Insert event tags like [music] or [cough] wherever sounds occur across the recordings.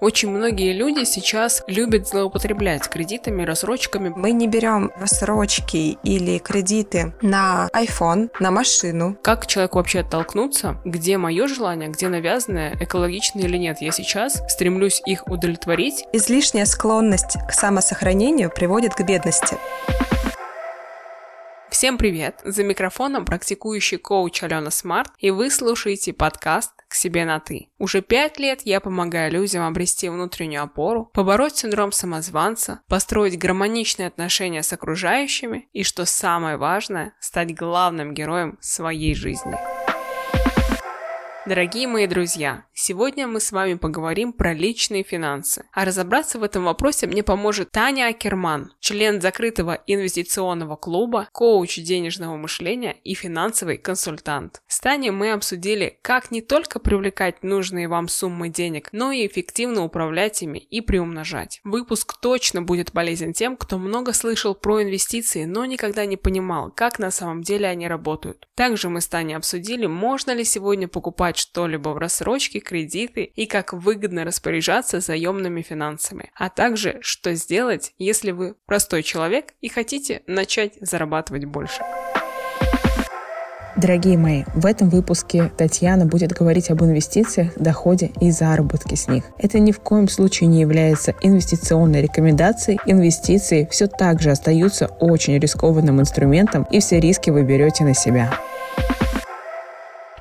Очень многие люди сейчас любят злоупотреблять кредитами, рассрочками. Мы не берем рассрочки или кредиты на iPhone, на машину. Как человеку вообще оттолкнуться? Где мое желание, где навязанное, экологично или нет? Я сейчас стремлюсь их удовлетворить. Излишняя склонность к самосохранению приводит к бедности. Всем привет! За микрофоном практикующий коуч Алена Смарт, и вы слушаете подкаст к себе на «ты». Уже пять лет я помогаю людям обрести внутреннюю опору, побороть синдром самозванца, построить гармоничные отношения с окружающими и, что самое важное, стать главным героем своей жизни. Дорогие мои друзья, сегодня мы с вами поговорим про личные финансы. А разобраться в этом вопросе мне поможет Таня Акерман, член закрытого инвестиционного клуба, коуч денежного мышления и финансовый консультант. С Таней мы обсудили, как не только привлекать нужные вам суммы денег, но и эффективно управлять ими и приумножать. Выпуск точно будет полезен тем, кто много слышал про инвестиции, но никогда не понимал, как на самом деле они работают. Также мы с Таней обсудили, можно ли сегодня покупать покупать что-либо в рассрочке, кредиты и как выгодно распоряжаться заемными финансами, а также что сделать, если вы простой человек и хотите начать зарабатывать больше. Дорогие мои, в этом выпуске Татьяна будет говорить об инвестициях, доходе и заработке с них. Это ни в коем случае не является инвестиционной рекомендацией. Инвестиции все так же остаются очень рискованным инструментом, и все риски вы берете на себя.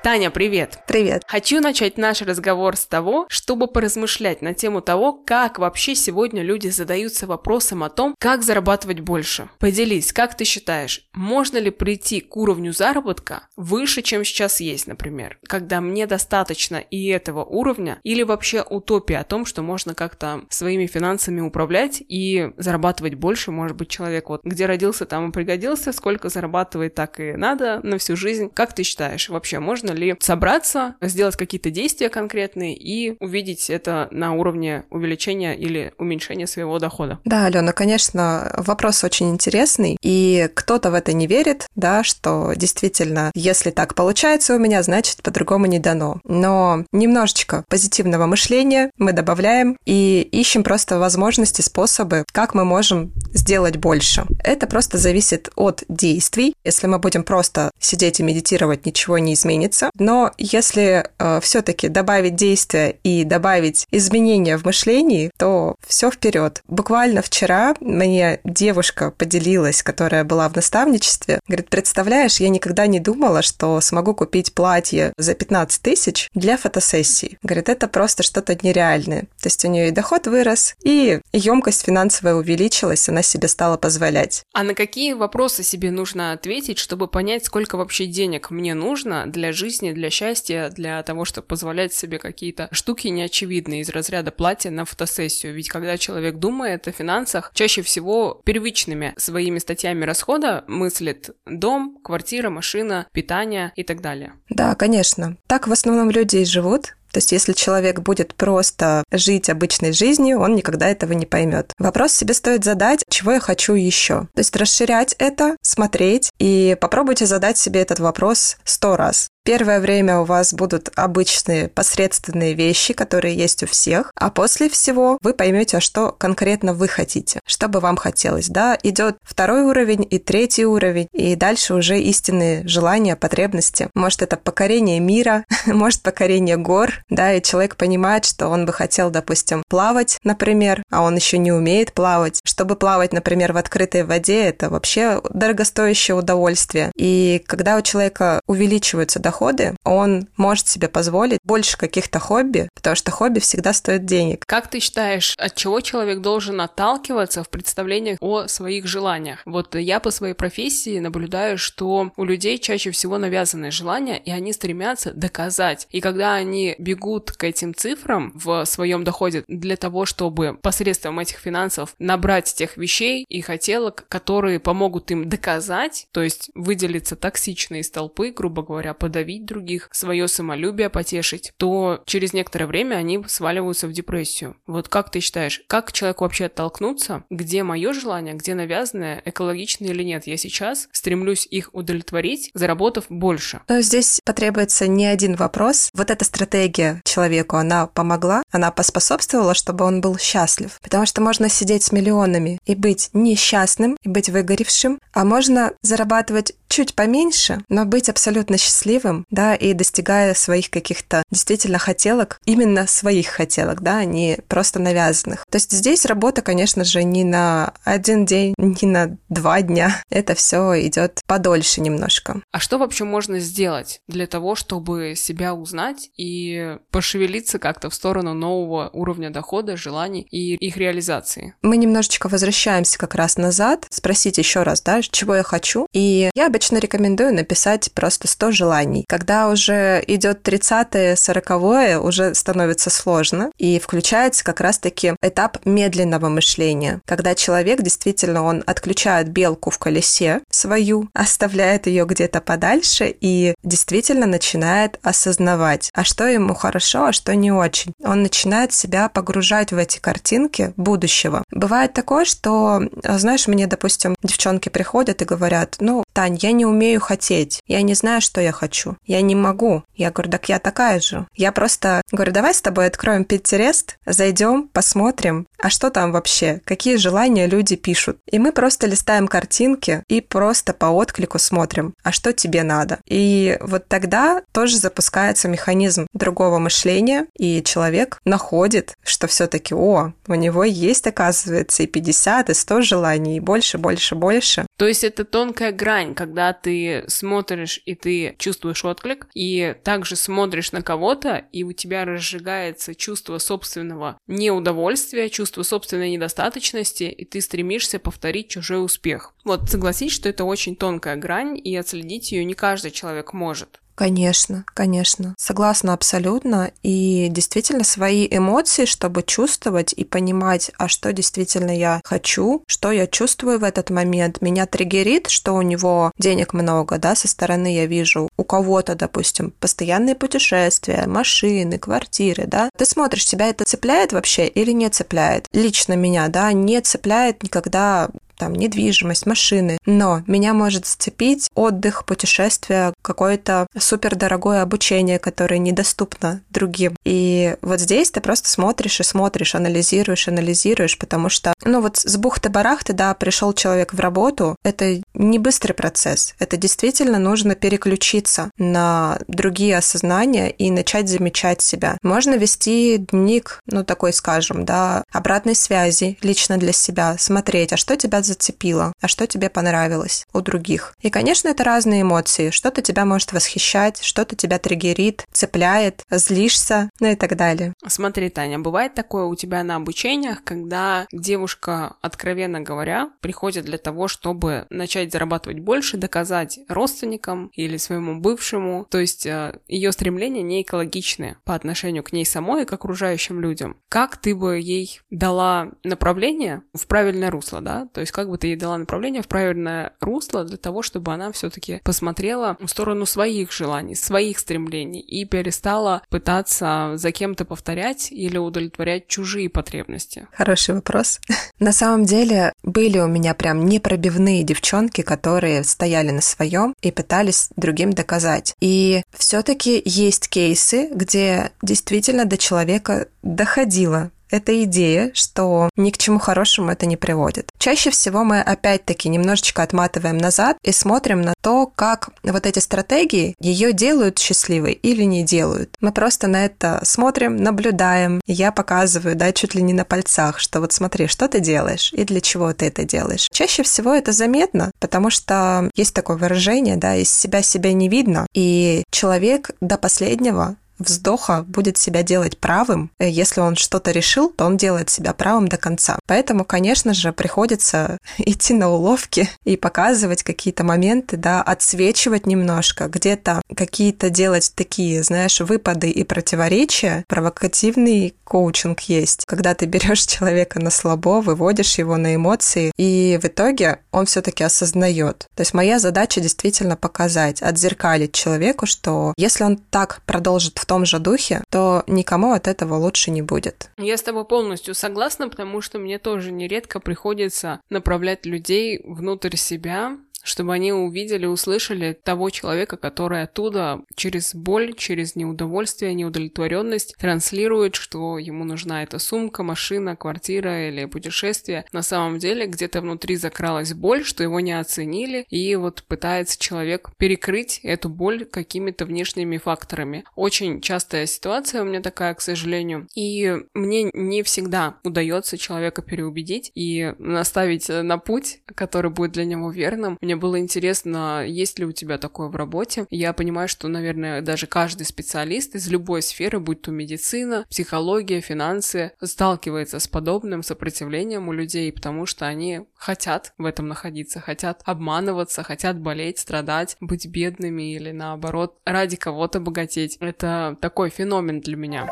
Таня, привет! Привет! Хочу начать наш разговор с того, чтобы поразмышлять на тему того, как вообще сегодня люди задаются вопросом о том, как зарабатывать больше. Поделись, как ты считаешь, можно ли прийти к уровню заработка выше, чем сейчас есть, например, когда мне достаточно и этого уровня, или вообще утопия о том, что можно как-то своими финансами управлять и зарабатывать больше, может быть, человек вот где родился, там и пригодился, сколько зарабатывает, так и надо на всю жизнь. Как ты считаешь, вообще можно ли собраться, сделать какие-то действия конкретные и увидеть это на уровне увеличения или уменьшения своего дохода. Да, Алена, конечно, вопрос очень интересный, и кто-то в это не верит, да, что действительно, если так получается у меня, значит, по-другому не дано. Но немножечко позитивного мышления мы добавляем и ищем просто возможности, способы, как мы можем сделать больше. Это просто зависит от действий. Если мы будем просто сидеть и медитировать, ничего не изменится, меняется, но если э, все-таки добавить действия и добавить изменения в мышлении, то все вперед. Буквально вчера мне девушка поделилась, которая была в наставничестве, говорит, представляешь, я никогда не думала, что смогу купить платье за 15 тысяч для фотосессии. Говорит, это просто что-то нереальное. То есть у нее и доход вырос, и емкость финансовая увеличилась, она себе стала позволять. А на какие вопросы себе нужно ответить, чтобы понять, сколько вообще денег мне нужно для жизни жизни, для счастья, для того, чтобы позволять себе какие-то штуки неочевидные из разряда платья на фотосессию. Ведь когда человек думает о финансах, чаще всего первичными своими статьями расхода мыслит дом, квартира, машина, питание и так далее. Да, конечно. Так в основном люди и живут. То есть, если человек будет просто жить обычной жизнью, он никогда этого не поймет. Вопрос себе стоит задать, чего я хочу еще. То есть расширять это, смотреть и попробуйте задать себе этот вопрос сто раз. Первое время у вас будут обычные посредственные вещи, которые есть у всех, а после всего вы поймете, что конкретно вы хотите, что бы вам хотелось. Да, идет второй уровень и третий уровень, и дальше уже истинные желания, потребности. Может, это покорение мира, [laughs] может, покорение гор, да, и человек понимает, что он бы хотел, допустим, плавать, например, а он еще не умеет плавать. Чтобы плавать, например, в открытой воде, это вообще дорогостоящее удовольствие. И когда у человека увеличиваются доходы, доходы, он может себе позволить больше каких-то хобби, потому что хобби всегда стоит денег. Как ты считаешь, от чего человек должен отталкиваться в представлениях о своих желаниях? Вот я по своей профессии наблюдаю, что у людей чаще всего навязанные желания, и они стремятся доказать. И когда они бегут к этим цифрам в своем доходе для того, чтобы посредством этих финансов набрать тех вещей и хотелок, которые помогут им доказать, то есть выделиться токсично из толпы, грубо говоря, подавить задавить других, свое самолюбие потешить, то через некоторое время они сваливаются в депрессию. Вот как ты считаешь, как человеку вообще оттолкнуться, где мое желание, где навязанное, экологично или нет? Я сейчас стремлюсь их удовлетворить, заработав больше. Но здесь потребуется не один вопрос. Вот эта стратегия человеку, она помогла, она поспособствовала, чтобы он был счастлив. Потому что можно сидеть с миллионами и быть несчастным, и быть выгоревшим, а можно зарабатывать чуть поменьше, но быть абсолютно счастливым, да, и достигая своих каких-то действительно хотелок, именно своих хотелок, да, а не просто навязанных. То есть здесь работа, конечно же, не на один день, не на два дня. Это все идет подольше немножко. А что вообще можно сделать для того, чтобы себя узнать и пошевелиться как-то в сторону нового уровня дохода, желаний и их реализации? Мы немножечко возвращаемся как раз назад, спросить еще раз, да, чего я хочу. И я обычно обычно рекомендую написать просто 100 желаний. Когда уже идет 30-е, 40-е, уже становится сложно, и включается как раз-таки этап медленного мышления, когда человек действительно, он отключает белку в колесе свою, оставляет ее где-то подальше и действительно начинает осознавать, а что ему хорошо, а что не очень. Он начинает себя погружать в эти картинки будущего. Бывает такое, что, знаешь, мне, допустим, девчонки приходят и говорят, ну, Тань, я не умею хотеть, я не знаю, что я хочу, я не могу. Я говорю, так я такая же. Я просто говорю, давай с тобой откроем Pinterest, зайдем, посмотрим, а что там вообще, какие желания люди пишут. И мы просто листаем картинки и просто по отклику смотрим, а что тебе надо. И вот тогда тоже запускается механизм другого мышления, и человек находит, что все-таки, о, у него есть, оказывается, и 50, и 100 желаний, и больше, больше, больше. То есть это тонкая грань, когда ты смотришь и ты чувствуешь отклик, и также смотришь на кого-то, и у тебя разжигается чувство собственного неудовольствия, чувство собственной недостаточности, и ты стремишься повторить чужой успех. Вот согласись, что это очень тонкая грань, и отследить ее не каждый человек может. Конечно, конечно. Согласна абсолютно. И действительно свои эмоции, чтобы чувствовать и понимать, а что действительно я хочу, что я чувствую в этот момент. Меня триггерит, что у него денег много, да, со стороны я вижу. У кого-то, допустим, постоянные путешествия, машины, квартиры, да. Ты смотришь, тебя это цепляет вообще или не цепляет? Лично меня, да, не цепляет никогда там недвижимость, машины. Но меня может зацепить отдых, путешествие, какое-то супердорогое обучение, которое недоступно другим. И вот здесь ты просто смотришь и смотришь, анализируешь, анализируешь, потому что, ну вот с бухты-барахты, да, пришел человек в работу, это не быстрый процесс. Это действительно нужно переключиться на другие осознания и начать замечать себя. Можно вести дневник, ну такой, скажем, да, обратной связи лично для себя, смотреть, а что тебя зацепило, а что тебе понравилось у других. И, конечно, это разные эмоции. Что-то тебя может восхищать, что-то тебя триггерит, цепляет, злишься, ну и так далее. Смотри, Таня, бывает такое у тебя на обучениях, когда девушка, откровенно говоря, приходит для того, чтобы начать зарабатывать больше, доказать родственникам или своему бывшему. То есть э, ее стремления не экологичные по отношению к ней самой и к окружающим людям. Как ты бы ей дала направление в правильное русло, да? То есть как бы ты ей дала направление в правильное русло для того, чтобы она все-таки посмотрела в сторону своих желаний, своих стремлений и перестала пытаться за кем-то повторять или удовлетворять чужие потребности? Хороший вопрос. На самом деле были у меня прям непробивные девчонки, которые стояли на своем и пытались другим доказать. И все-таки есть кейсы, где действительно до человека доходило эта идея, что ни к чему хорошему это не приводит. Чаще всего мы опять-таки немножечко отматываем назад и смотрим на то, как вот эти стратегии ее делают счастливой или не делают. Мы просто на это смотрим, наблюдаем. Я показываю, да, чуть ли не на пальцах, что вот смотри, что ты делаешь и для чего ты это делаешь. Чаще всего это заметно, потому что есть такое выражение, да, из себя себя не видно, и человек до последнего вздоха будет себя делать правым. Э, если он что-то решил, то он делает себя правым до конца. Поэтому, конечно же, приходится [laughs] идти на уловки и показывать какие-то моменты, да, отсвечивать немножко, где-то какие-то делать такие, знаешь, выпады и противоречия. Провокативный коучинг есть, когда ты берешь [laughs] человека на слабо, выводишь его на эмоции, и в итоге он все-таки осознает. То есть моя задача действительно показать, отзеркалить человеку, что если он так продолжит в том же духе, то никому от этого лучше не будет. Я с тобой полностью согласна, потому что мне тоже нередко приходится направлять людей внутрь себя, чтобы они увидели, услышали того человека, который оттуда через боль, через неудовольствие, неудовлетворенность транслирует, что ему нужна эта сумка, машина, квартира или путешествие. На самом деле где-то внутри закралась боль, что его не оценили, и вот пытается человек перекрыть эту боль какими-то внешними факторами. Очень частая ситуация у меня такая, к сожалению, и мне не всегда удается человека переубедить и наставить на путь, который будет для него верным. Мне мне было интересно, есть ли у тебя такое в работе. Я понимаю, что, наверное, даже каждый специалист из любой сферы, будь то медицина, психология, финансы, сталкивается с подобным сопротивлением у людей, потому что они хотят в этом находиться, хотят обманываться, хотят болеть, страдать, быть бедными или наоборот ради кого-то богатеть. Это такой феномен для меня.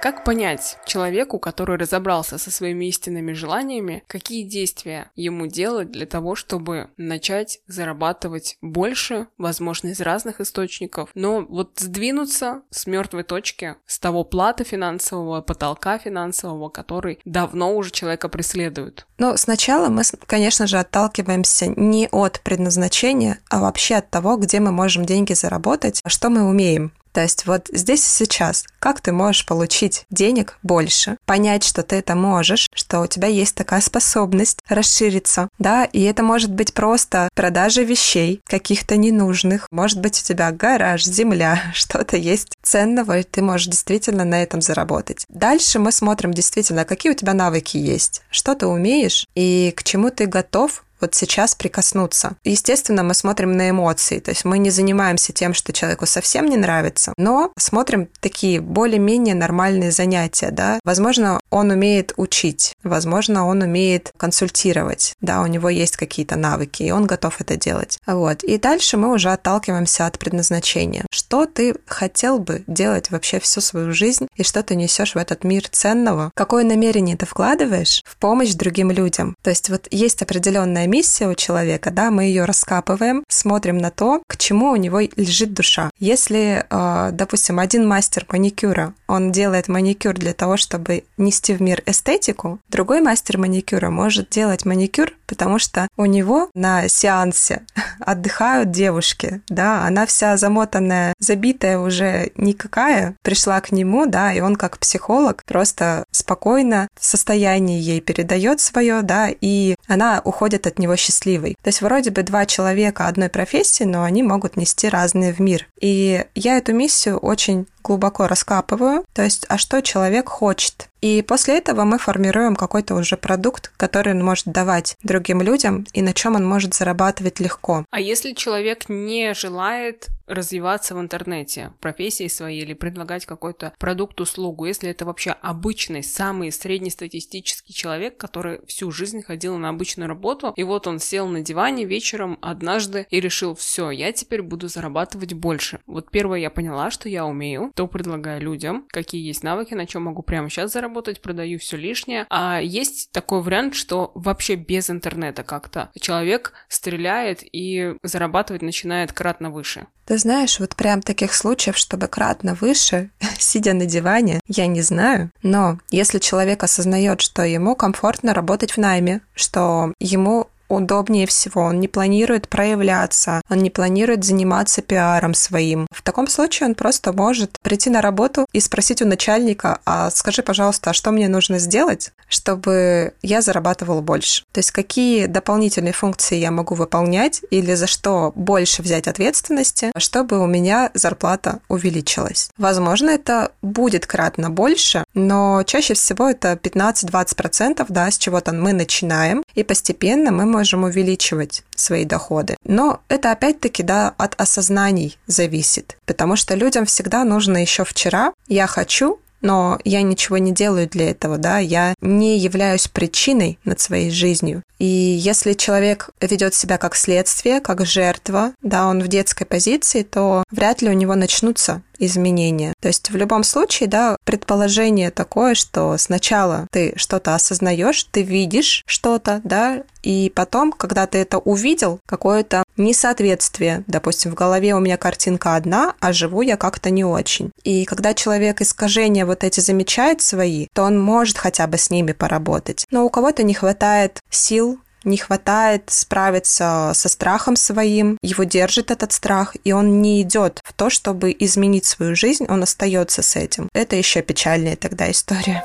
Как понять человеку, который разобрался со своими истинными желаниями, какие действия ему делать для того, чтобы начать зарабатывать больше, возможно, из разных источников, но вот сдвинуться с мертвой точки, с того плата финансового, потолка финансового, который давно уже человека преследует? Ну, сначала мы, конечно же, отталкиваемся не от предназначения, а вообще от того, где мы можем деньги заработать, что мы умеем. То есть вот здесь и сейчас, как ты можешь получить денег больше, понять, что ты это можешь, что у тебя есть такая способность расшириться, да, и это может быть просто продажа вещей, каких-то ненужных, может быть у тебя гараж, земля, [laughs] что-то есть ценного, и ты можешь действительно на этом заработать. Дальше мы смотрим действительно, какие у тебя навыки есть, что ты умеешь и к чему ты готов вот сейчас прикоснуться. Естественно, мы смотрим на эмоции, то есть мы не занимаемся тем, что человеку совсем не нравится, но смотрим такие более-менее нормальные занятия, да. Возможно, он умеет учить, возможно, он умеет консультировать, да, у него есть какие-то навыки, и он готов это делать. Вот. И дальше мы уже отталкиваемся от предназначения. Что ты хотел бы делать вообще всю свою жизнь, и что ты несешь в этот мир ценного? Какое намерение ты вкладываешь в помощь другим людям? То есть вот есть определенная миссия у человека, да, мы ее раскапываем, смотрим на то, к чему у него лежит душа. Если, э, допустим, один мастер маникюра, он делает маникюр для того, чтобы нести в мир эстетику, другой мастер маникюра может делать маникюр, потому что у него на сеансе [laughs] отдыхают девушки, да, она вся замотанная, забитая уже никакая, пришла к нему, да, и он как психолог просто спокойно состояние ей передает свое, да, и она уходит от него счастливой. То есть вроде бы два человека одной профессии, но они могут нести разные в мир. И я эту миссию очень глубоко раскапываю, то есть, а что человек хочет. И после этого мы формируем какой-то уже продукт, который он может давать другим людям и на чем он может зарабатывать легко. А если человек не желает развиваться в интернете, профессии своей или предлагать какой-то продукт, услугу, если это вообще обычный, самый среднестатистический человек, который всю жизнь ходил на обычную работу, и вот он сел на диване вечером однажды и решил, все, я теперь буду зарабатывать больше. Вот первое я поняла, что я умею, то предлагаю людям, какие есть навыки, на чем могу прямо сейчас заработать, продаю все лишнее. А есть такой вариант, что вообще без интернета как-то человек стреляет и зарабатывать начинает кратно выше. Ты знаешь, вот прям таких случаев, чтобы кратно выше, [laughs] сидя на диване, я не знаю. Но если человек осознает, что ему комфортно работать в найме, что ему удобнее всего. Он не планирует проявляться, он не планирует заниматься пиаром своим. В таком случае он просто может прийти на работу и спросить у начальника, а скажи, пожалуйста, а что мне нужно сделать, чтобы я зарабатывал больше? То есть какие дополнительные функции я могу выполнять или за что больше взять ответственности, чтобы у меня зарплата увеличилась. Возможно, это будет кратно больше, но чаще всего это 15-20%, да, с чего-то мы начинаем, и постепенно мы можем можем увеличивать свои доходы. Но это опять-таки, да, от осознаний зависит, потому что людям всегда нужно еще вчера «я хочу», но я ничего не делаю для этого, да, я не являюсь причиной над своей жизнью. И если человек ведет себя как следствие, как жертва, да, он в детской позиции, то вряд ли у него начнутся изменения. То есть в любом случае, да, предположение такое, что сначала ты что-то осознаешь, ты видишь что-то, да, и потом, когда ты это увидел, какое-то несоответствие, допустим, в голове у меня картинка одна, а живу я как-то не очень. И когда человек искажения вот эти замечает свои, то он может хотя бы с ними поработать. Но у кого-то не хватает сил, не хватает справиться со страхом своим, его держит этот страх, и он не идет в то, чтобы изменить свою жизнь, он остается с этим. Это еще печальная тогда история.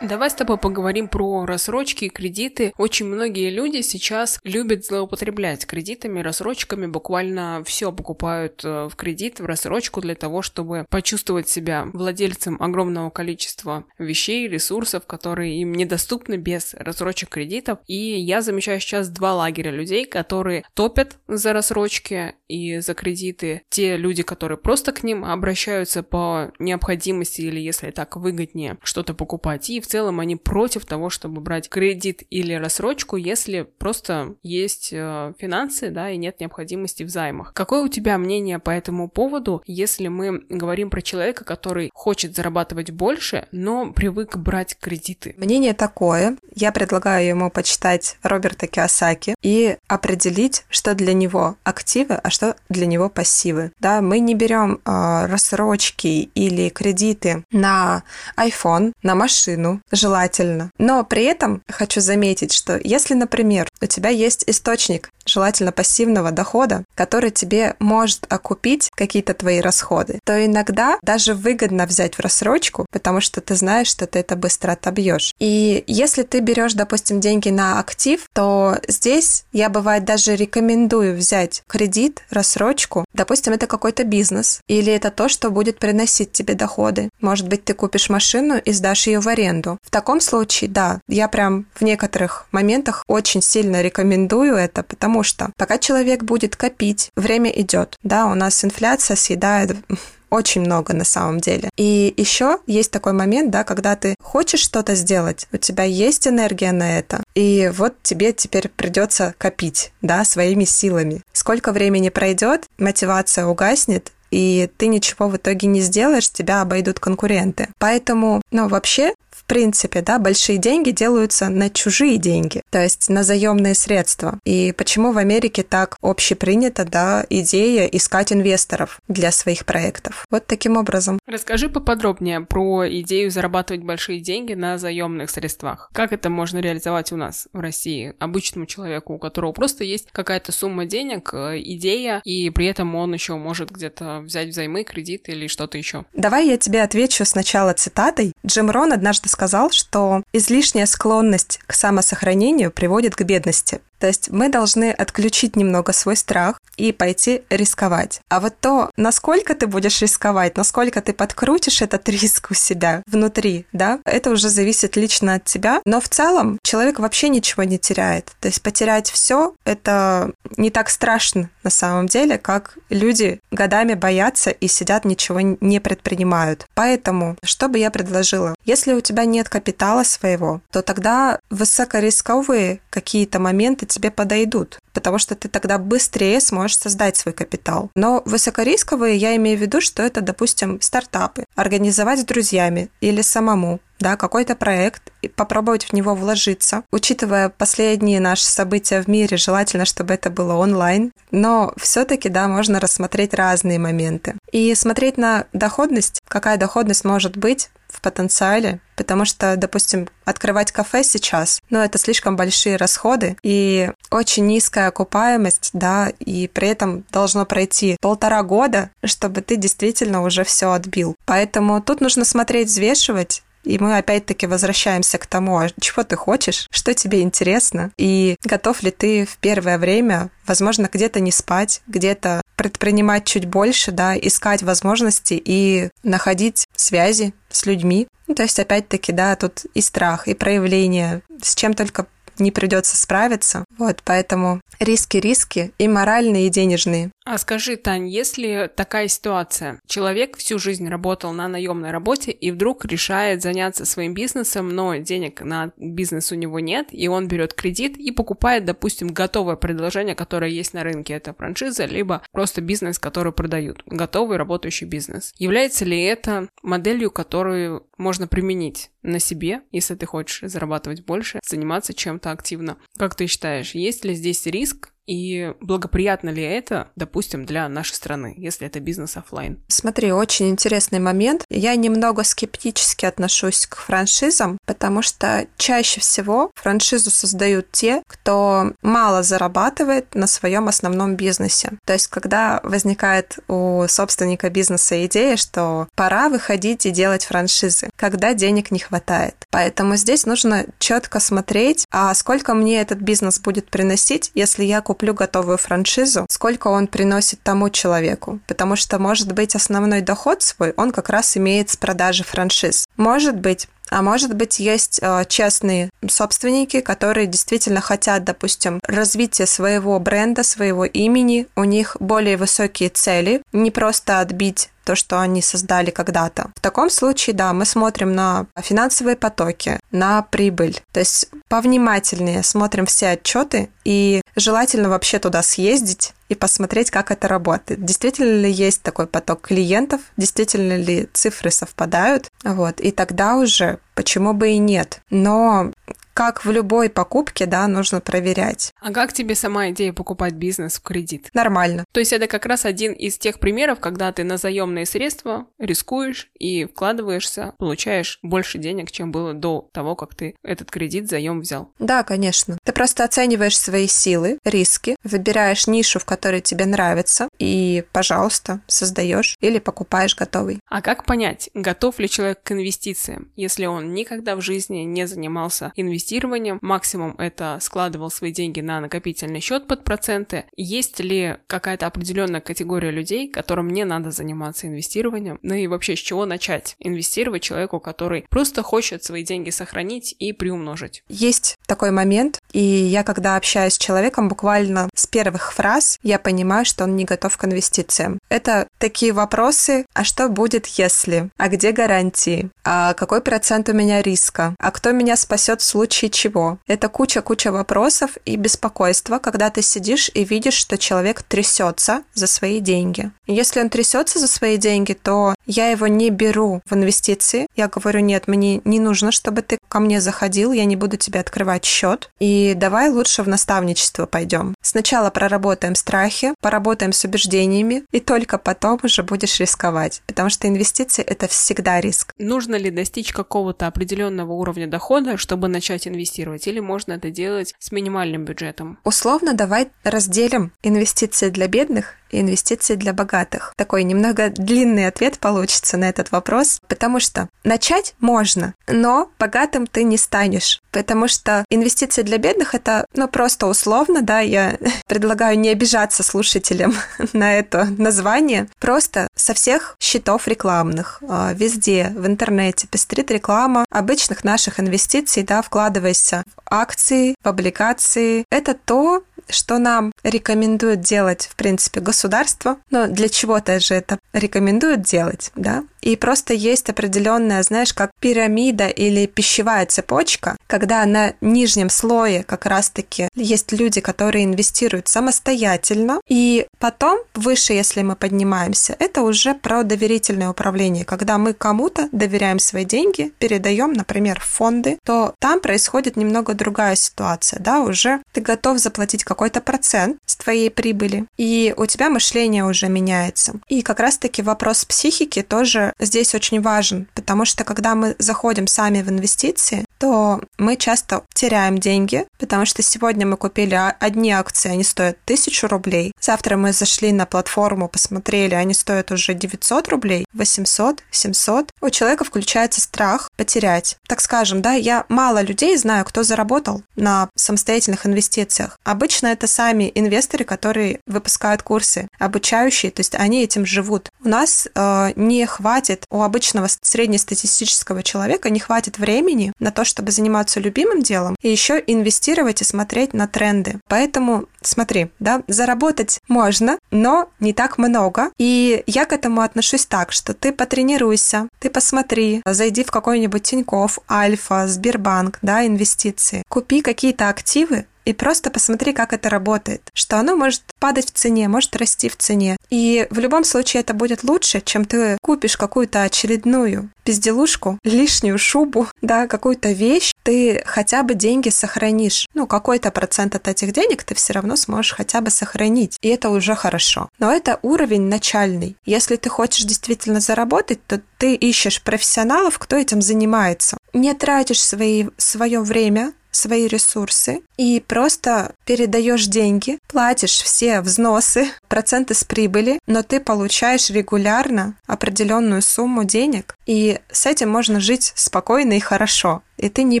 Давай с тобой поговорим про рассрочки и кредиты. Очень многие люди сейчас любят злоупотреблять кредитами, рассрочками, буквально все покупают э, в кредит, в рассрочку для того, чтобы почувствовать себя владельцем огромного количества вещей, ресурсов, которые им недоступны без рассрочек кредитов. И я замечаю сейчас два лагеря людей, которые топят за рассрочки и за кредиты. Те люди, которые просто к ним обращаются по необходимости или, если так, выгоднее что-то покупать. И в целом они против того, чтобы брать кредит или рассрочку, если просто есть э, финансы, да, и нет необходимости в займах. Какое у тебя мнение по этому поводу, если мы говорим про человека, который хочет зарабатывать больше, но привык брать кредиты? Мнение такое. Я предлагаю ему почитать Роберта Киосаки и определить, что для него активы, а что для него пассивы. Да, мы не берем э, рассрочки или кредиты на iPhone, на машину, желательно. Но при этом хочу заметить, что если, например, у тебя есть источник желательно пассивного дохода, который тебе может окупить какие-то твои расходы, то иногда даже выгодно взять в рассрочку, потому что ты знаешь, что ты это быстро отобьешь. И если ты берешь, допустим, деньги на актив, то здесь я бывает даже рекомендую взять кредит, рассрочку. Допустим, это какой-то бизнес, или это то, что будет приносить тебе доходы. Может быть, ты купишь машину и сдашь ее в аренду. В таком случае, да, я прям в некоторых моментах очень сильно рекомендую это, потому что пока человек будет копить, время идет. Да, у нас инфляция съедает [laughs] очень много на самом деле. И еще есть такой момент, да, когда ты хочешь что-то сделать, у тебя есть энергия на это, и вот тебе теперь придется копить, да, своими силами. Сколько времени пройдет, мотивация угаснет, и ты ничего в итоге не сделаешь, тебя обойдут конкуренты. Поэтому, ну, вообще, в принципе, да, большие деньги делаются на чужие деньги, то есть на заемные средства. И почему в Америке так общепринята, да, идея искать инвесторов для своих проектов? Вот таким образом. Расскажи поподробнее про идею зарабатывать большие деньги на заемных средствах. Как это можно реализовать у нас в России обычному человеку, у которого просто есть какая-то сумма денег, э, идея, и при этом он еще может где-то взять взаймы, кредит или что-то еще? Давай я тебе отвечу сначала цитатой. Джим Рон однажды сказал, что излишняя склонность к самосохранению приводит к бедности. То есть мы должны отключить немного свой страх и пойти рисковать. А вот то, насколько ты будешь рисковать, насколько ты подкрутишь этот [laughs] риск у себя внутри, да, это уже зависит лично от тебя. Но в целом человек вообще ничего не теряет. То есть потерять все это не так страшно на самом деле, как люди годами боятся и сидят, ничего не предпринимают. Поэтому, что бы я предложила? Если у тебя нет капитала своего, то тогда высокорисковые какие-то моменты тебе подойдут, потому что ты тогда быстрее сможешь создать свой капитал. Но высокорисковые я имею в виду, что это, допустим, стартапы, организовать с друзьями или самому, да, какой-то проект и попробовать в него вложиться. Учитывая последние наши события в мире, желательно, чтобы это было онлайн, но все-таки, да, можно рассмотреть разные моменты. И смотреть на доходность, какая доходность может быть в потенциале, потому что, допустим, открывать кафе сейчас, ну, это слишком большие расходы и очень низкая окупаемость, да, и при этом должно пройти полтора года, чтобы ты действительно уже все отбил. Поэтому тут нужно смотреть, взвешивать, и мы опять-таки возвращаемся к тому, а чего ты хочешь, что тебе интересно, и готов ли ты в первое время, возможно, где-то не спать, где-то предпринимать чуть больше, да, искать возможности и находить связи с людьми. Ну, то есть, опять-таки, да, тут и страх, и проявление, с чем только не придется справиться. Вот, поэтому риски, риски и моральные, и денежные. А скажи, Тань, если такая ситуация, человек всю жизнь работал на наемной работе и вдруг решает заняться своим бизнесом, но денег на бизнес у него нет, и он берет кредит и покупает, допустим, готовое предложение, которое есть на рынке, это франшиза, либо просто бизнес, который продают, готовый работающий бизнес. Является ли это моделью, которую можно применить на себе, если ты хочешь зарабатывать больше, заниматься чем-то активно? Как ты считаешь, есть ли здесь риск и благоприятно ли это, допустим, для нашей страны, если это бизнес офлайн? Смотри, очень интересный момент. Я немного скептически отношусь к франшизам, потому что чаще всего франшизу создают те, кто мало зарабатывает на своем основном бизнесе. То есть, когда возникает у собственника бизнеса идея, что пора выходить и делать франшизы, когда денег не хватает. Поэтому здесь нужно четко смотреть, а сколько мне этот бизнес будет приносить, если я куплю куплю готовую франшизу, сколько он приносит тому человеку. Потому что, может быть, основной доход свой он как раз имеет с продажи франшиз. Может быть, а может быть, есть э, честные собственники, которые действительно хотят, допустим, развития своего бренда, своего имени, у них более высокие цели, не просто отбить то, что они создали когда-то. В таком случае, да, мы смотрим на финансовые потоки, на прибыль. То есть повнимательнее смотрим все отчеты и желательно вообще туда съездить и посмотреть, как это работает. Действительно ли есть такой поток клиентов, действительно ли цифры совпадают, вот, и тогда уже почему бы и нет. Но как в любой покупке, да, нужно проверять. А как тебе сама идея покупать бизнес в кредит? Нормально. То есть это как раз один из тех примеров, когда ты на заемные средства рискуешь и вкладываешься, получаешь больше денег, чем было до того, как ты этот кредит заем взял. Да, конечно. Ты просто оцениваешь свои силы, риски, выбираешь нишу, в которой тебе нравится, и, пожалуйста, создаешь или покупаешь готовый. А как понять, готов ли человек к инвестициям, если он никогда в жизни не занимался инвестициями? Инвестированием. Максимум это складывал свои деньги на накопительный счет под проценты. Есть ли какая-то определенная категория людей, которым не надо заниматься инвестированием? Ну и вообще, с чего начать инвестировать человеку, который просто хочет свои деньги сохранить и приумножить? Есть такой момент, и я, когда общаюсь с человеком, буквально с первых фраз я понимаю, что он не готов к инвестициям. Это такие вопросы, а что будет, если? А где гарантии? А какой процент у меня риска? А кто меня спасет в случае случае чего? Это куча-куча вопросов и беспокойства, когда ты сидишь и видишь, что человек трясется за свои деньги. Если он трясется за свои деньги, то я его не беру в инвестиции. Я говорю, нет, мне не нужно, чтобы ты ко мне заходил, я не буду тебе открывать счет. И давай лучше в наставничество пойдем. Сначала проработаем страхи, поработаем с убеждениями, и только потом уже будешь рисковать. Потому что инвестиции — это всегда риск. Нужно ли достичь какого-то определенного уровня дохода, чтобы начать инвестировать, или можно это делать с минимальным бюджетом? Условно давай разделим инвестиции для бедных инвестиции для богатых. Такой немного длинный ответ получится на этот вопрос, потому что начать можно, но богатым ты не станешь, потому что инвестиции для бедных это, ну, просто условно, да, я [laughs] предлагаю не обижаться слушателям [laughs] на это название, просто со всех счетов рекламных, а, везде, в интернете пестрит реклама обычных наших инвестиций, да, вкладывайся в акции, в облигации. Это то, что нам рекомендует делать, в принципе, государство, но для чего-то же это рекомендуют делать, да, и просто есть определенная, знаешь, как пирамида или пищевая цепочка, когда на нижнем слое как раз-таки есть люди, которые инвестируют самостоятельно, и потом выше, если мы поднимаемся, это уже про доверительное управление, когда мы кому-то доверяем свои деньги, передаем, например, фонды, то там происходит немного другая ситуация, да, уже ты готов заплатить какой-то процент с твоей прибыли, и у тебя мышление уже меняется. И как раз-таки вопрос психики тоже здесь очень важен, потому что когда мы заходим сами в инвестиции, то мы часто теряем деньги, потому что сегодня мы купили одни акции, они стоят 1000 рублей. Завтра мы зашли на платформу, посмотрели, они стоят уже 900 рублей, 800, 700. У человека включается страх потерять. Так скажем, да, я мало людей знаю, кто заработал на самостоятельных инвестициях. Обычно это сами инвесторы, которые выпускают курсы, обучающие, то есть они этим живут. У нас э, не хватит, у обычного среднестатистического человека не хватит времени на то, чтобы заниматься любимым делом, и еще инвестировать и смотреть на тренды. Поэтому смотри, да, заработать можно, но не так много. И я к этому отношусь так, что ты потренируйся, ты посмотри, зайди в какой-нибудь Тинькофф, Альфа, Сбербанк, да, инвестиции, купи какие-то активы, и просто посмотри, как это работает. Что оно может падать в цене, может расти в цене. И в любом случае это будет лучше, чем ты купишь какую-то очередную безделушку, лишнюю шубу, [laughs] да, какую-то вещь, ты хотя бы деньги сохранишь. Ну, какой-то процент от этих денег ты все равно сможешь хотя бы сохранить. И это уже хорошо. Но это уровень начальный. Если ты хочешь действительно заработать, то ты ищешь профессионалов, кто этим занимается. Не тратишь свои, свое время свои ресурсы и просто передаешь деньги, платишь все взносы, проценты с прибыли, но ты получаешь регулярно определенную сумму денег, и с этим можно жить спокойно и хорошо и ты не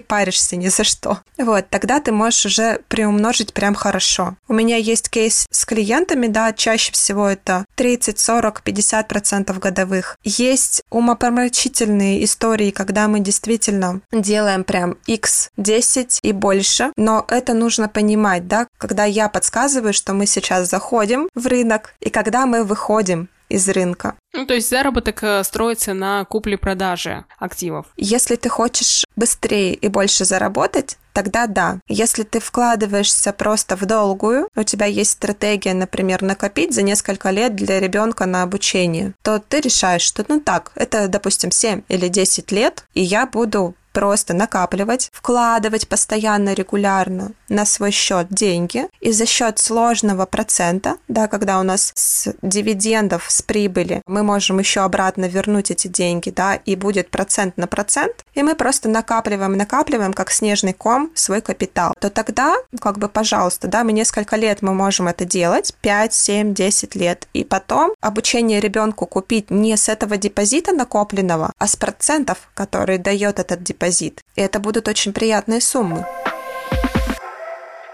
паришься ни за что. Вот, тогда ты можешь уже приумножить прям хорошо. У меня есть кейс с клиентами, да, чаще всего это 30, 40, 50 процентов годовых. Есть умопомрачительные истории, когда мы действительно делаем прям x 10 и больше, но это нужно понимать, да, когда я подсказываю, что мы сейчас заходим в рынок и когда мы выходим из рынка. Ну, то есть заработок э, строится на купле-продаже активов. Если ты хочешь быстрее и больше заработать, тогда да. Если ты вкладываешься просто в долгую, у тебя есть стратегия, например, накопить за несколько лет для ребенка на обучение, то ты решаешь, что ну так, это, допустим, 7 или 10 лет, и я буду просто накапливать, вкладывать постоянно, регулярно на свой счет деньги, и за счет сложного процента, да, когда у нас с дивидендов, с прибыли, мы можем еще обратно вернуть эти деньги, да, и будет процент на процент, и мы просто накапливаем, накапливаем, как снежный ком, свой капитал, то тогда, как бы, пожалуйста, да, мы несколько лет мы можем это делать, 5, 7, 10 лет, и потом обучение ребенку купить не с этого депозита накопленного, а с процентов, которые дает этот депозит, депозит. И это будут очень приятные суммы.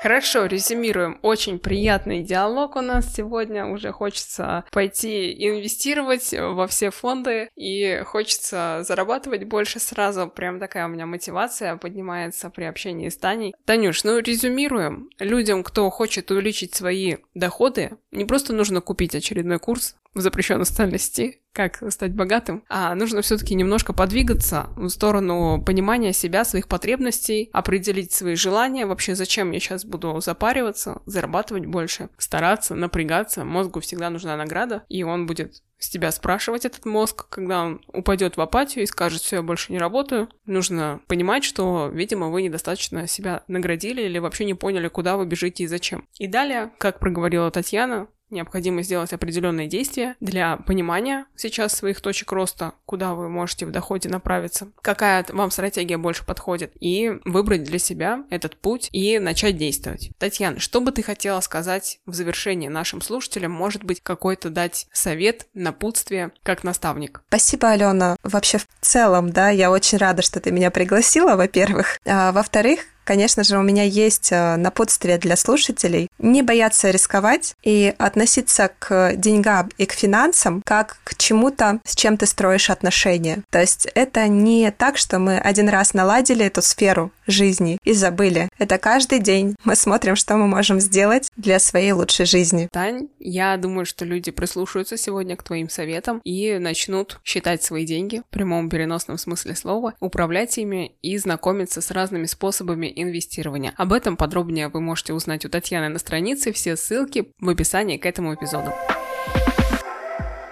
Хорошо, резюмируем. Очень приятный диалог у нас сегодня. Уже хочется пойти инвестировать во все фонды и хочется зарабатывать больше сразу. Прям такая у меня мотивация поднимается при общении с Таней. Танюш, ну резюмируем. Людям, кто хочет увеличить свои доходы, не просто нужно купить очередной курс в запрещенной социальной сети, как стать богатым, а нужно все-таки немножко подвигаться в сторону понимания себя, своих потребностей, определить свои желания, вообще зачем я сейчас буду запариваться, зарабатывать больше, стараться, напрягаться, мозгу всегда нужна награда, и он будет с тебя спрашивать этот мозг, когда он упадет в апатию и скажет, все, я больше не работаю. Нужно понимать, что, видимо, вы недостаточно себя наградили или вообще не поняли, куда вы бежите и зачем. И далее, как проговорила Татьяна, необходимо сделать определенные действия для понимания сейчас своих точек роста, куда вы можете в доходе направиться, какая вам стратегия больше подходит, и выбрать для себя этот путь и начать действовать. Татьяна, что бы ты хотела сказать в завершении нашим слушателям? Может быть, какой-то дать совет, напутствие, как наставник? Спасибо, Алена. Вообще, в целом, да, я очень рада, что ты меня пригласила, во-первых. А, во-вторых, Конечно же, у меня есть э, напутствие для слушателей. Не бояться рисковать и относиться к деньгам и к финансам как к чему-то, с чем ты строишь отношения. То есть это не так, что мы один раз наладили эту сферу жизни и забыли. Это каждый день мы смотрим, что мы можем сделать для своей лучшей жизни. Тань, я думаю, что люди прислушаются сегодня к твоим советам и начнут считать свои деньги в прямом переносном смысле слова, управлять ими и знакомиться с разными способами инвестирования. Об этом подробнее вы можете узнать у Татьяны на странице, все ссылки в описании к этому эпизоду.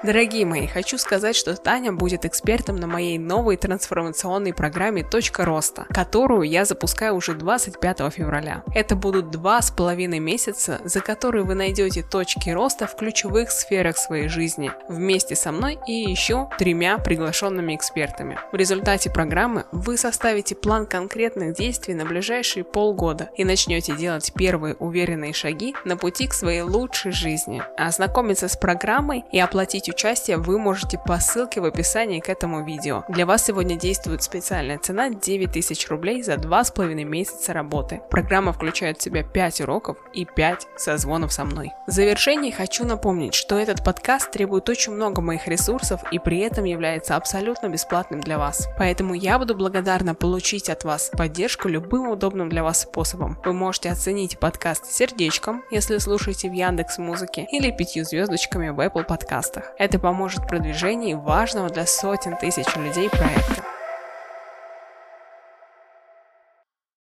Дорогие мои, хочу сказать, что Таня будет экспертом на моей новой трансформационной программе «Точка роста», которую я запускаю уже 25 февраля. Это будут два с половиной месяца, за которые вы найдете точки роста в ключевых сферах своей жизни, вместе со мной и еще тремя приглашенными экспертами. В результате программы вы составите план конкретных действий на ближайшие полгода и начнете делать первые уверенные шаги на пути к своей лучшей жизни. Ознакомиться с программой и оплатить участие вы можете по ссылке в описании к этому видео. Для вас сегодня действует специальная цена 9000 рублей за 2,5 месяца работы. Программа включает в себя 5 уроков и 5 созвонов со мной. В завершении хочу напомнить, что этот подкаст требует очень много моих ресурсов и при этом является абсолютно бесплатным для вас. Поэтому я буду благодарна получить от вас поддержку любым удобным для вас способом. Вы можете оценить подкаст сердечком, если слушаете в Яндекс Музыке, или пятью звездочками в Apple подкастах. Это поможет в продвижении важного для сотен тысяч людей проекта.